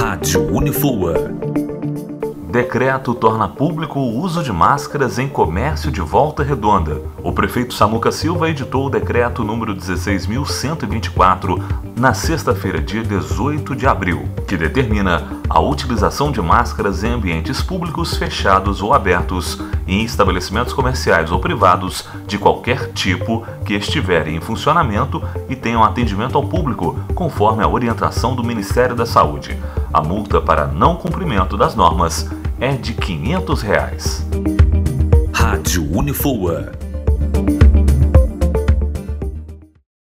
Rádio Unifoa. Decreto torna público o uso de máscaras em comércio de Volta Redonda. O prefeito Samuca Silva editou o decreto número 16.124 na sexta-feira, dia 18 de abril, que determina a utilização de máscaras em ambientes públicos fechados ou abertos, em estabelecimentos comerciais ou privados de qualquer tipo que estiverem em funcionamento e tenham atendimento ao público, conforme a orientação do Ministério da Saúde. A multa para não cumprimento das normas é de 500 reais. Rádio Unifoa